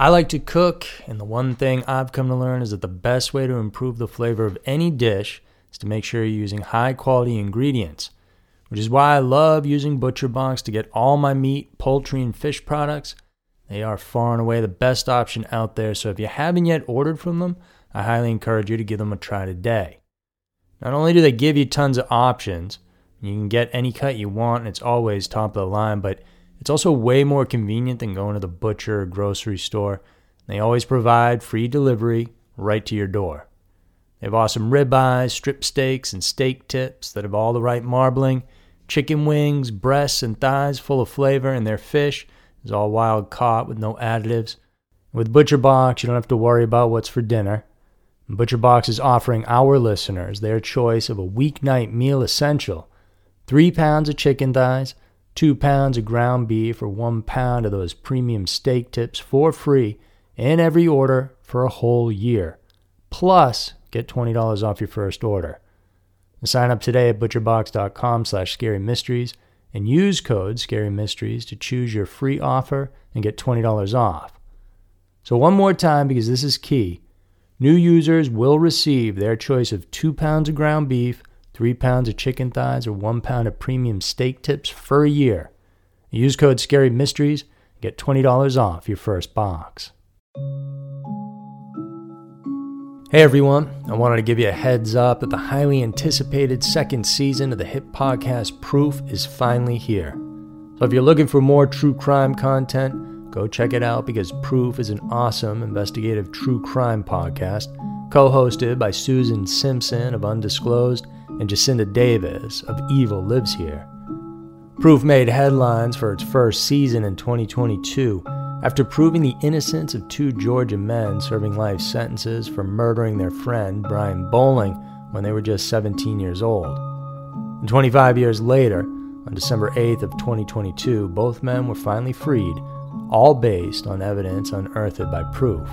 I like to cook, and the one thing I've come to learn is that the best way to improve the flavor of any dish is to make sure you're using high quality ingredients, which is why I love using ButcherBox to get all my meat, poultry, and fish products. They are far and away the best option out there, so if you haven't yet ordered from them, I highly encourage you to give them a try today. Not only do they give you tons of options, you can get any cut you want and it's always top of the line, but it's also way more convenient than going to the butcher or grocery store. They always provide free delivery right to your door. They have awesome ribeyes, strip steaks, and steak tips that have all the right marbling, chicken wings, breasts, and thighs full of flavor, and their fish is all wild caught with no additives. With ButcherBox, you don't have to worry about what's for dinner. ButcherBox is offering our listeners their choice of a weeknight meal essential three pounds of chicken thighs, two pounds of ground beef, or one pound of those premium steak tips for free in every order for a whole year. Plus, get $20 off your first order. Sign up today at butcherbox.com slash scary and use code Scary Mysteries to choose your free offer and get $20 off. So, one more time, because this is key new users will receive their choice of two pounds of ground beef, three pounds of chicken thighs, or one pound of premium steak tips for a year. Use code Scary Mysteries get $20 off your first box. Hey everyone, I wanted to give you a heads up that the highly anticipated second season of the hit podcast Proof is finally here. So if you're looking for more true crime content, go check it out because Proof is an awesome investigative true crime podcast co hosted by Susan Simpson of Undisclosed and Jacinda Davis of Evil Lives Here. Proof made headlines for its first season in 2022 after proving the innocence of two Georgia men serving life sentences for murdering their friend, Brian Bowling, when they were just 17 years old. And 25 years later, on December 8th of 2022, both men were finally freed, all based on evidence unearthed by Proof.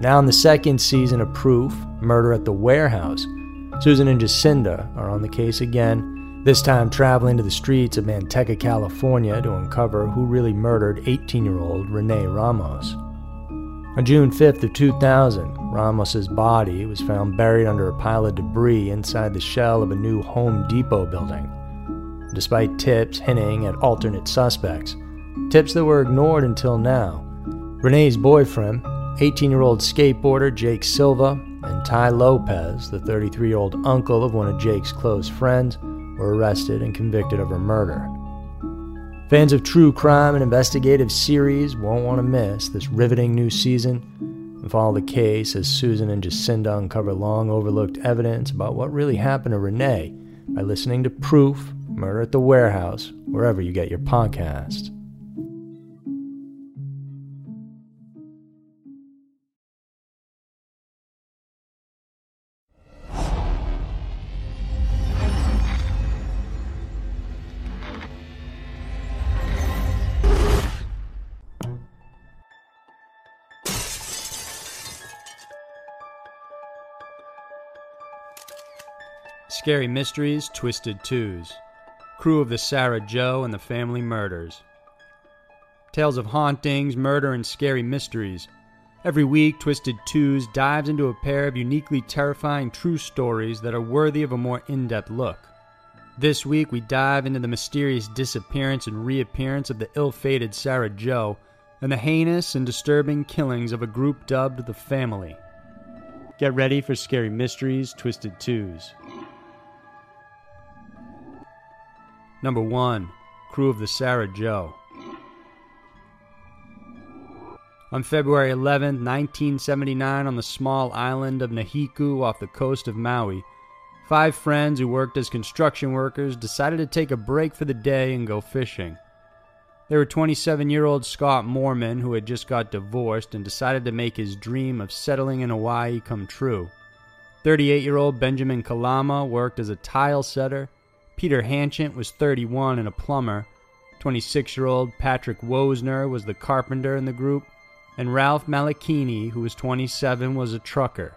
Now in the second season of Proof, Murder at the Warehouse, Susan and Jacinda are on the case again this time traveling to the streets of Manteca, California to uncover who really murdered 18 year old Renee Ramos. On June 5th of 2000, Ramos's body was found buried under a pile of debris inside the shell of a new Home Depot building. Despite tips hinting at alternate suspects, tips that were ignored until now, Renee's boyfriend, 18 year old skateboarder Jake Silva, and Ty Lopez, the 33 year old uncle of one of Jake's close friends, were arrested and convicted of her murder. Fans of true crime and investigative series won't want to miss this riveting new season and follow the case as Susan and Jacinda uncover long overlooked evidence about what really happened to Renee by listening to Proof Murder at the Warehouse, wherever you get your podcasts. Scary Mysteries, Twisted Twos. Crew of the Sarah Joe and the Family Murders. Tales of hauntings, murder, and scary mysteries. Every week, Twisted Twos dives into a pair of uniquely terrifying true stories that are worthy of a more in depth look. This week, we dive into the mysterious disappearance and reappearance of the ill fated Sarah Joe and the heinous and disturbing killings of a group dubbed the Family. Get ready for Scary Mysteries, Twisted Twos. Number 1. Crew of the Sarah Joe. On February 11, 1979, on the small island of Nahiku off the coast of Maui, five friends who worked as construction workers decided to take a break for the day and go fishing. They were 27 year old Scott Moorman who had just got divorced and decided to make his dream of settling in Hawaii come true. 38 year old Benjamin Kalama worked as a tile setter Peter Hanchett was 31 and a plumber. 26 year old Patrick Woessner was the carpenter in the group. And Ralph Malaiakini, who was 27, was a trucker.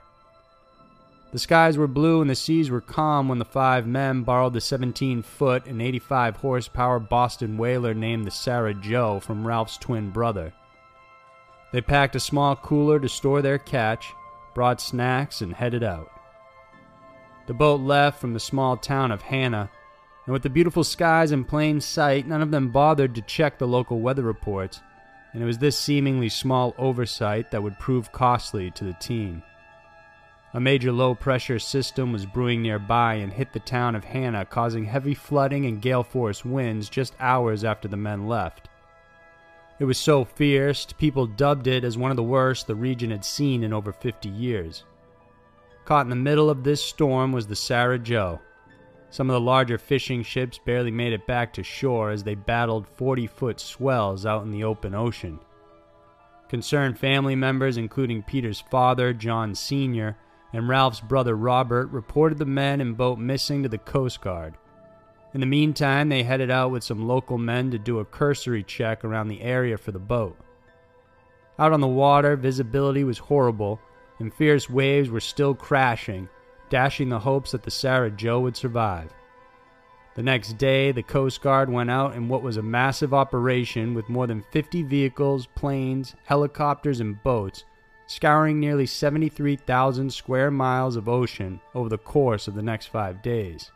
The skies were blue and the seas were calm when the five men borrowed the 17 foot and 85 horsepower Boston whaler named the Sarah Joe from Ralph's twin brother. They packed a small cooler to store their catch, brought snacks, and headed out. The boat left from the small town of Hana, and with the beautiful skies in plain sight, none of them bothered to check the local weather reports, and it was this seemingly small oversight that would prove costly to the team. A major low pressure system was brewing nearby and hit the town of Hana, causing heavy flooding and gale force winds just hours after the men left. It was so fierce, people dubbed it as one of the worst the region had seen in over 50 years. Caught in the middle of this storm was the Sarah Joe. Some of the larger fishing ships barely made it back to shore as they battled 40 foot swells out in the open ocean. Concerned family members, including Peter's father, John Sr., and Ralph's brother Robert, reported the men and boat missing to the Coast Guard. In the meantime, they headed out with some local men to do a cursory check around the area for the boat. Out on the water, visibility was horrible, and fierce waves were still crashing, dashing the hopes that the Sarah Joe would survive. The next day, the Coast Guard went out in what was a massive operation with more than 50 vehicles, planes, helicopters, and boats, scouring nearly 73,000 square miles of ocean over the course of the next five days.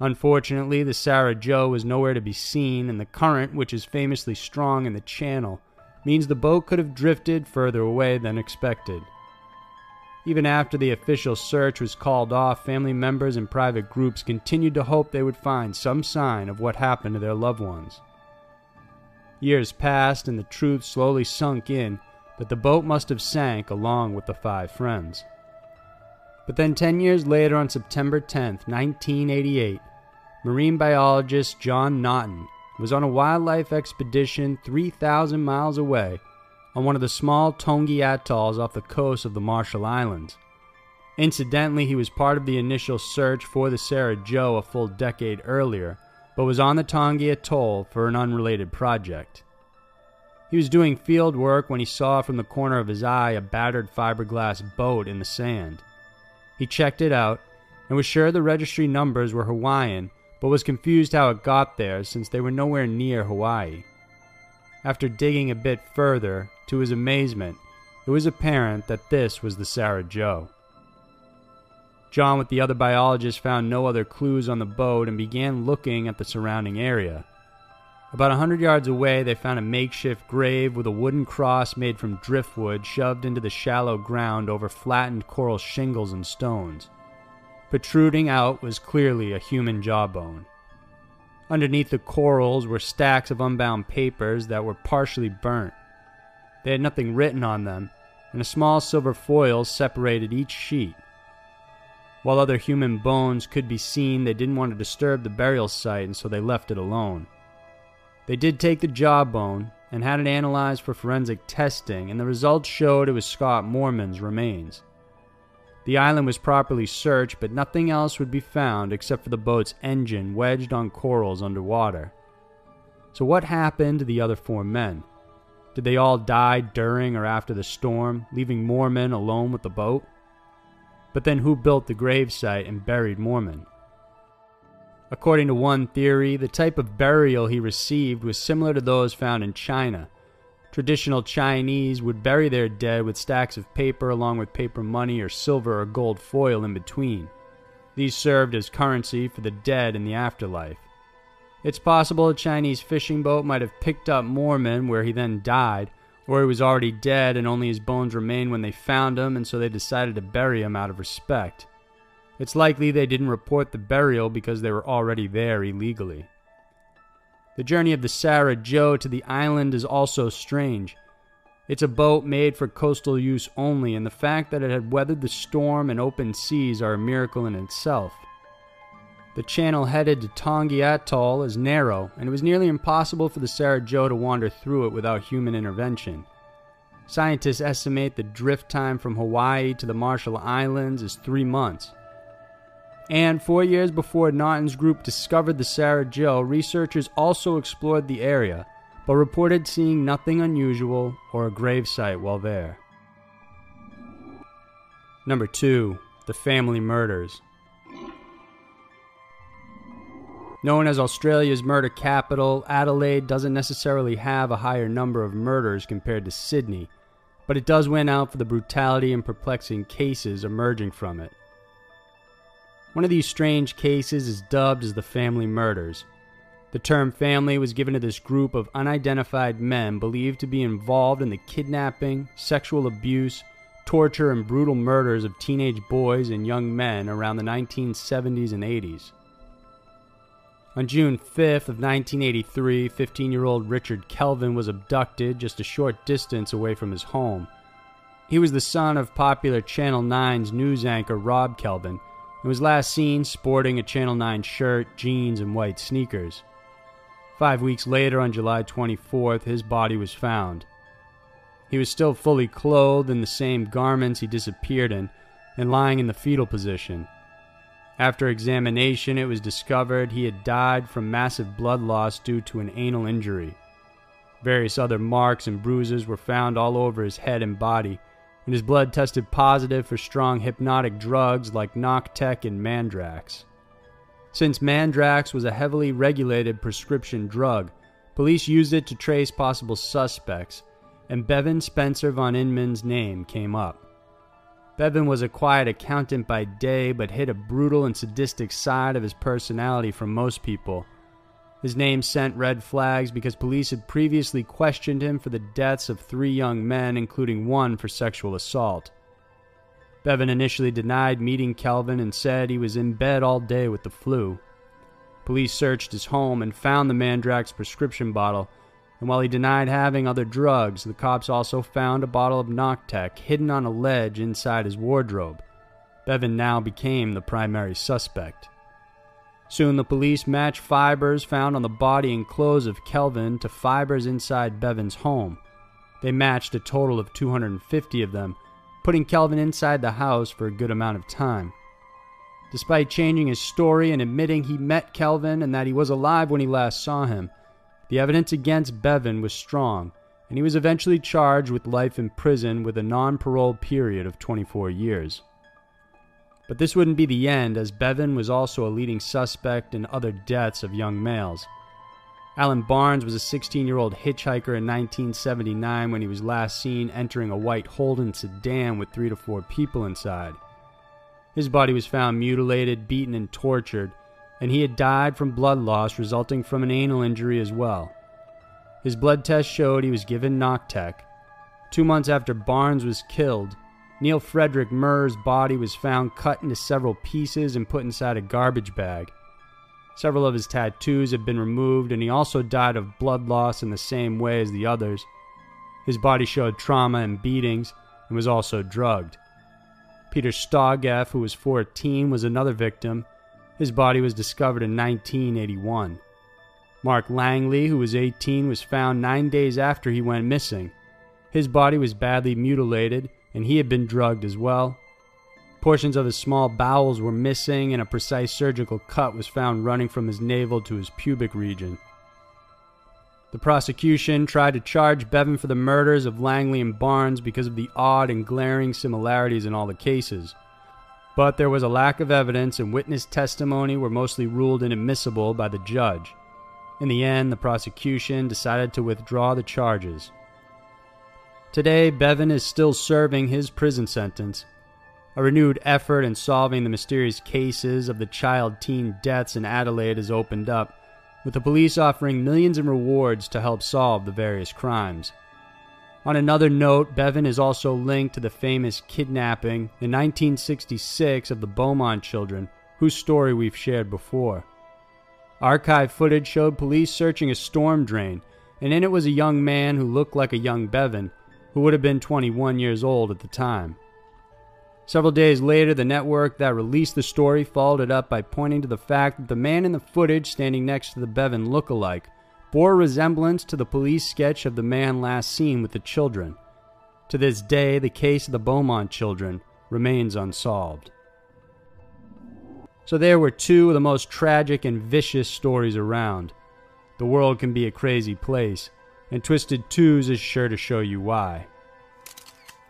Unfortunately, the Sarah Joe was nowhere to be seen, and the current, which is famously strong in the channel, means the boat could have drifted further away than expected. Even after the official search was called off, family members and private groups continued to hope they would find some sign of what happened to their loved ones. Years passed, and the truth slowly sunk in that the boat must have sank along with the five friends. But then, 10 years later, on September 10, 1988, marine biologist John Naughton was on a wildlife expedition 3,000 miles away on one of the small Taongi atolls off the coast of the Marshall Islands. Incidentally, he was part of the initial search for the Sarah Joe a full decade earlier, but was on the Taongi atoll for an unrelated project. He was doing field work when he saw from the corner of his eye a battered fiberglass boat in the sand. He checked it out and was sure the registry numbers were Hawaiian but was confused how it got there since they were nowhere near Hawaii. After digging a bit further, to his amazement, it was apparent that this was the Sarah Joe. John, with the other biologists, found no other clues on the boat and began looking at the surrounding area. About a hundred yards away, they found a makeshift grave with a wooden cross made from driftwood shoved into the shallow ground over flattened coral shingles and stones. Protruding out was clearly a human jawbone. Underneath the corals were stacks of unbound papers that were partially burnt. They had nothing written on them, and a small silver foil separated each sheet. While other human bones could be seen, they didn't want to disturb the burial site, and so they left it alone. They did take the jawbone and had it analyzed for forensic testing, and the results showed it was Scott Moorman's remains. The island was properly searched, but nothing else would be found except for the boat's engine wedged on corals underwater. So, what happened to the other four men? Did they all die during or after the storm, leaving Moorman alone with the boat? But then, who built the gravesite and buried Moorman? According to one theory, the type of burial he received was similar to those found in China Traditional Chinese would bury their dead with stacks of paper along with paper money or silver or gold foil in between. These served as currency for the dead in the afterlife. It's possible a Chinese fishing boat might have picked up Moorman, where he then died, or he was already dead and only his bones remained when they found him, and so they decided to bury him out of respect. It's likely they didn't report the burial because they were already there illegally. The journey of the Sarah Joe to the island is also strange. It's a boat made for coastal use only, and the fact that it had weathered the storm and open seas are a miracle in itself. The channel headed to Taongi Atoll is narrow, and it was nearly impossible for the Sarah Joe to wander through it without human intervention. Scientists estimate the drift time from Hawaii to the Marshall Islands is three months. And four years before Naughton's group discovered the Sarah Joe, researchers also explored the area, but reported seeing nothing unusual or a gravesite while there. Number 2. The Family Murders. Known as Australia's murder capital, Adelaide doesn't necessarily have a higher number of murders compared to Sydney, but it does win out for the brutality and perplexing cases emerging from it. One of these strange cases is dubbed as the family murders. The term family was given to this group of unidentified men believed to be involved in the kidnapping, sexual abuse, torture, and brutal murders of teenage boys and young men around the 1970s and 80s. On June 5th of 1983, 15-year-old Richard Kelvin was abducted just a short distance away from his home. He was the son of popular Channel 9's news anchor Rob Kelvin and was last seen sporting a Channel 9 shirt, jeans, and white sneakers. Five weeks later, on July 24th, his body was found. He was still fully clothed in the same garments he disappeared in and lying in the fetal position. After examination, it was discovered he had died from massive blood loss due to an anal injury. Various other marks and bruises were found all over his head and body, and his blood tested positive for strong hypnotic drugs like Noctec and Mandrax. Since Mandrax was a heavily regulated prescription drug, police used it to trace possible suspects, and Bevan Spencer von Einem's name came up. Bevan was a quiet accountant by day, but hid a brutal and sadistic side of his personality from most people. His name sent red flags because police had previously questioned him for the deaths of three young men, including one for sexual assault. Bevan initially denied meeting Kelvin and said he was in bed all day with the flu. Police searched his home and found the Mandrax prescription bottle and while he denied having other drugs, the cops also found a bottle of Noctec hidden on a ledge inside his wardrobe. Bevan now became the primary suspect. Soon the police matched fibers found on the body and clothes of Kelvin to fibers inside Bevan's home. They matched a total of 250 of them, putting Kelvin inside the house for a good amount of time. Despite changing his story and admitting he met Kelvin and that he was alive when he last saw him, the evidence against Bevan was strong, and he was eventually charged with life in prison with a non parole period of 24 years. But this wouldn't be the end, as Bevan was also a leading suspect in other deaths of young males. Alan Barnes was a 16 year old hitchhiker in 1979 when he was last seen entering a white Holden sedan with three to four people inside. His body was found mutilated, beaten, and tortured, and he had died from blood loss resulting from an anal injury as well. His blood test showed he was given Noctec. Two months after Barnes was killed, Neil Frederick Muir's body was found cut into several pieces and put inside a garbage bag. Several of his tattoos had been removed, and he also died of blood loss in the same way as the others. His body showed trauma and beatings and was also drugged. Peter Stogneff, who was 14, was another victim his body was discovered in 1981. Mark Langley, who was 18, was found nine days after he went missing. His body was badly mutilated, and he had been drugged as well. Portions of his small bowels were missing, and a precise surgical cut was found running from his navel to his pubic region. The prosecution tried to charge Bevan for the murders of Langley and Barnes because of the odd and glaring similarities in all the cases but there was a lack of evidence and witness testimony were mostly ruled inadmissible by the judge. In the end, the prosecution decided to withdraw the charges. Today, Bevan is still serving his prison sentence. A renewed effort in solving the mysterious cases of the child teen deaths in Adelaide has opened up, with the police offering millions in rewards to help solve the various crimes. On another note, Bevan is also linked to the famous kidnapping in 1966 of the Beaumont children, whose story we've shared before. Archive footage showed police searching a storm drain, and in it was a young man who looked like a young Bevan, who would have been 21 years old at the time. Several days later, the network that released the story followed it up by pointing to the fact that the man in the footage standing next to the Bevan look-alike bore resemblance to the police sketch of the man last seen with the children. To this day, the case of the Beaumont children remains unsolved. So, there were two of the most tragic and vicious stories around. The world can be a crazy place, and Twisted Twos is sure to show you why.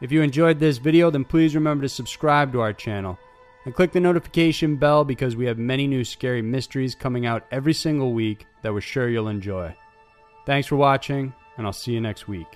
If you enjoyed this video, then please remember to subscribe to our channel. And click the notification bell because we have many new scary mysteries coming out every single week that we're sure you'll enjoy. Thanks for watching, and I'll see you next week.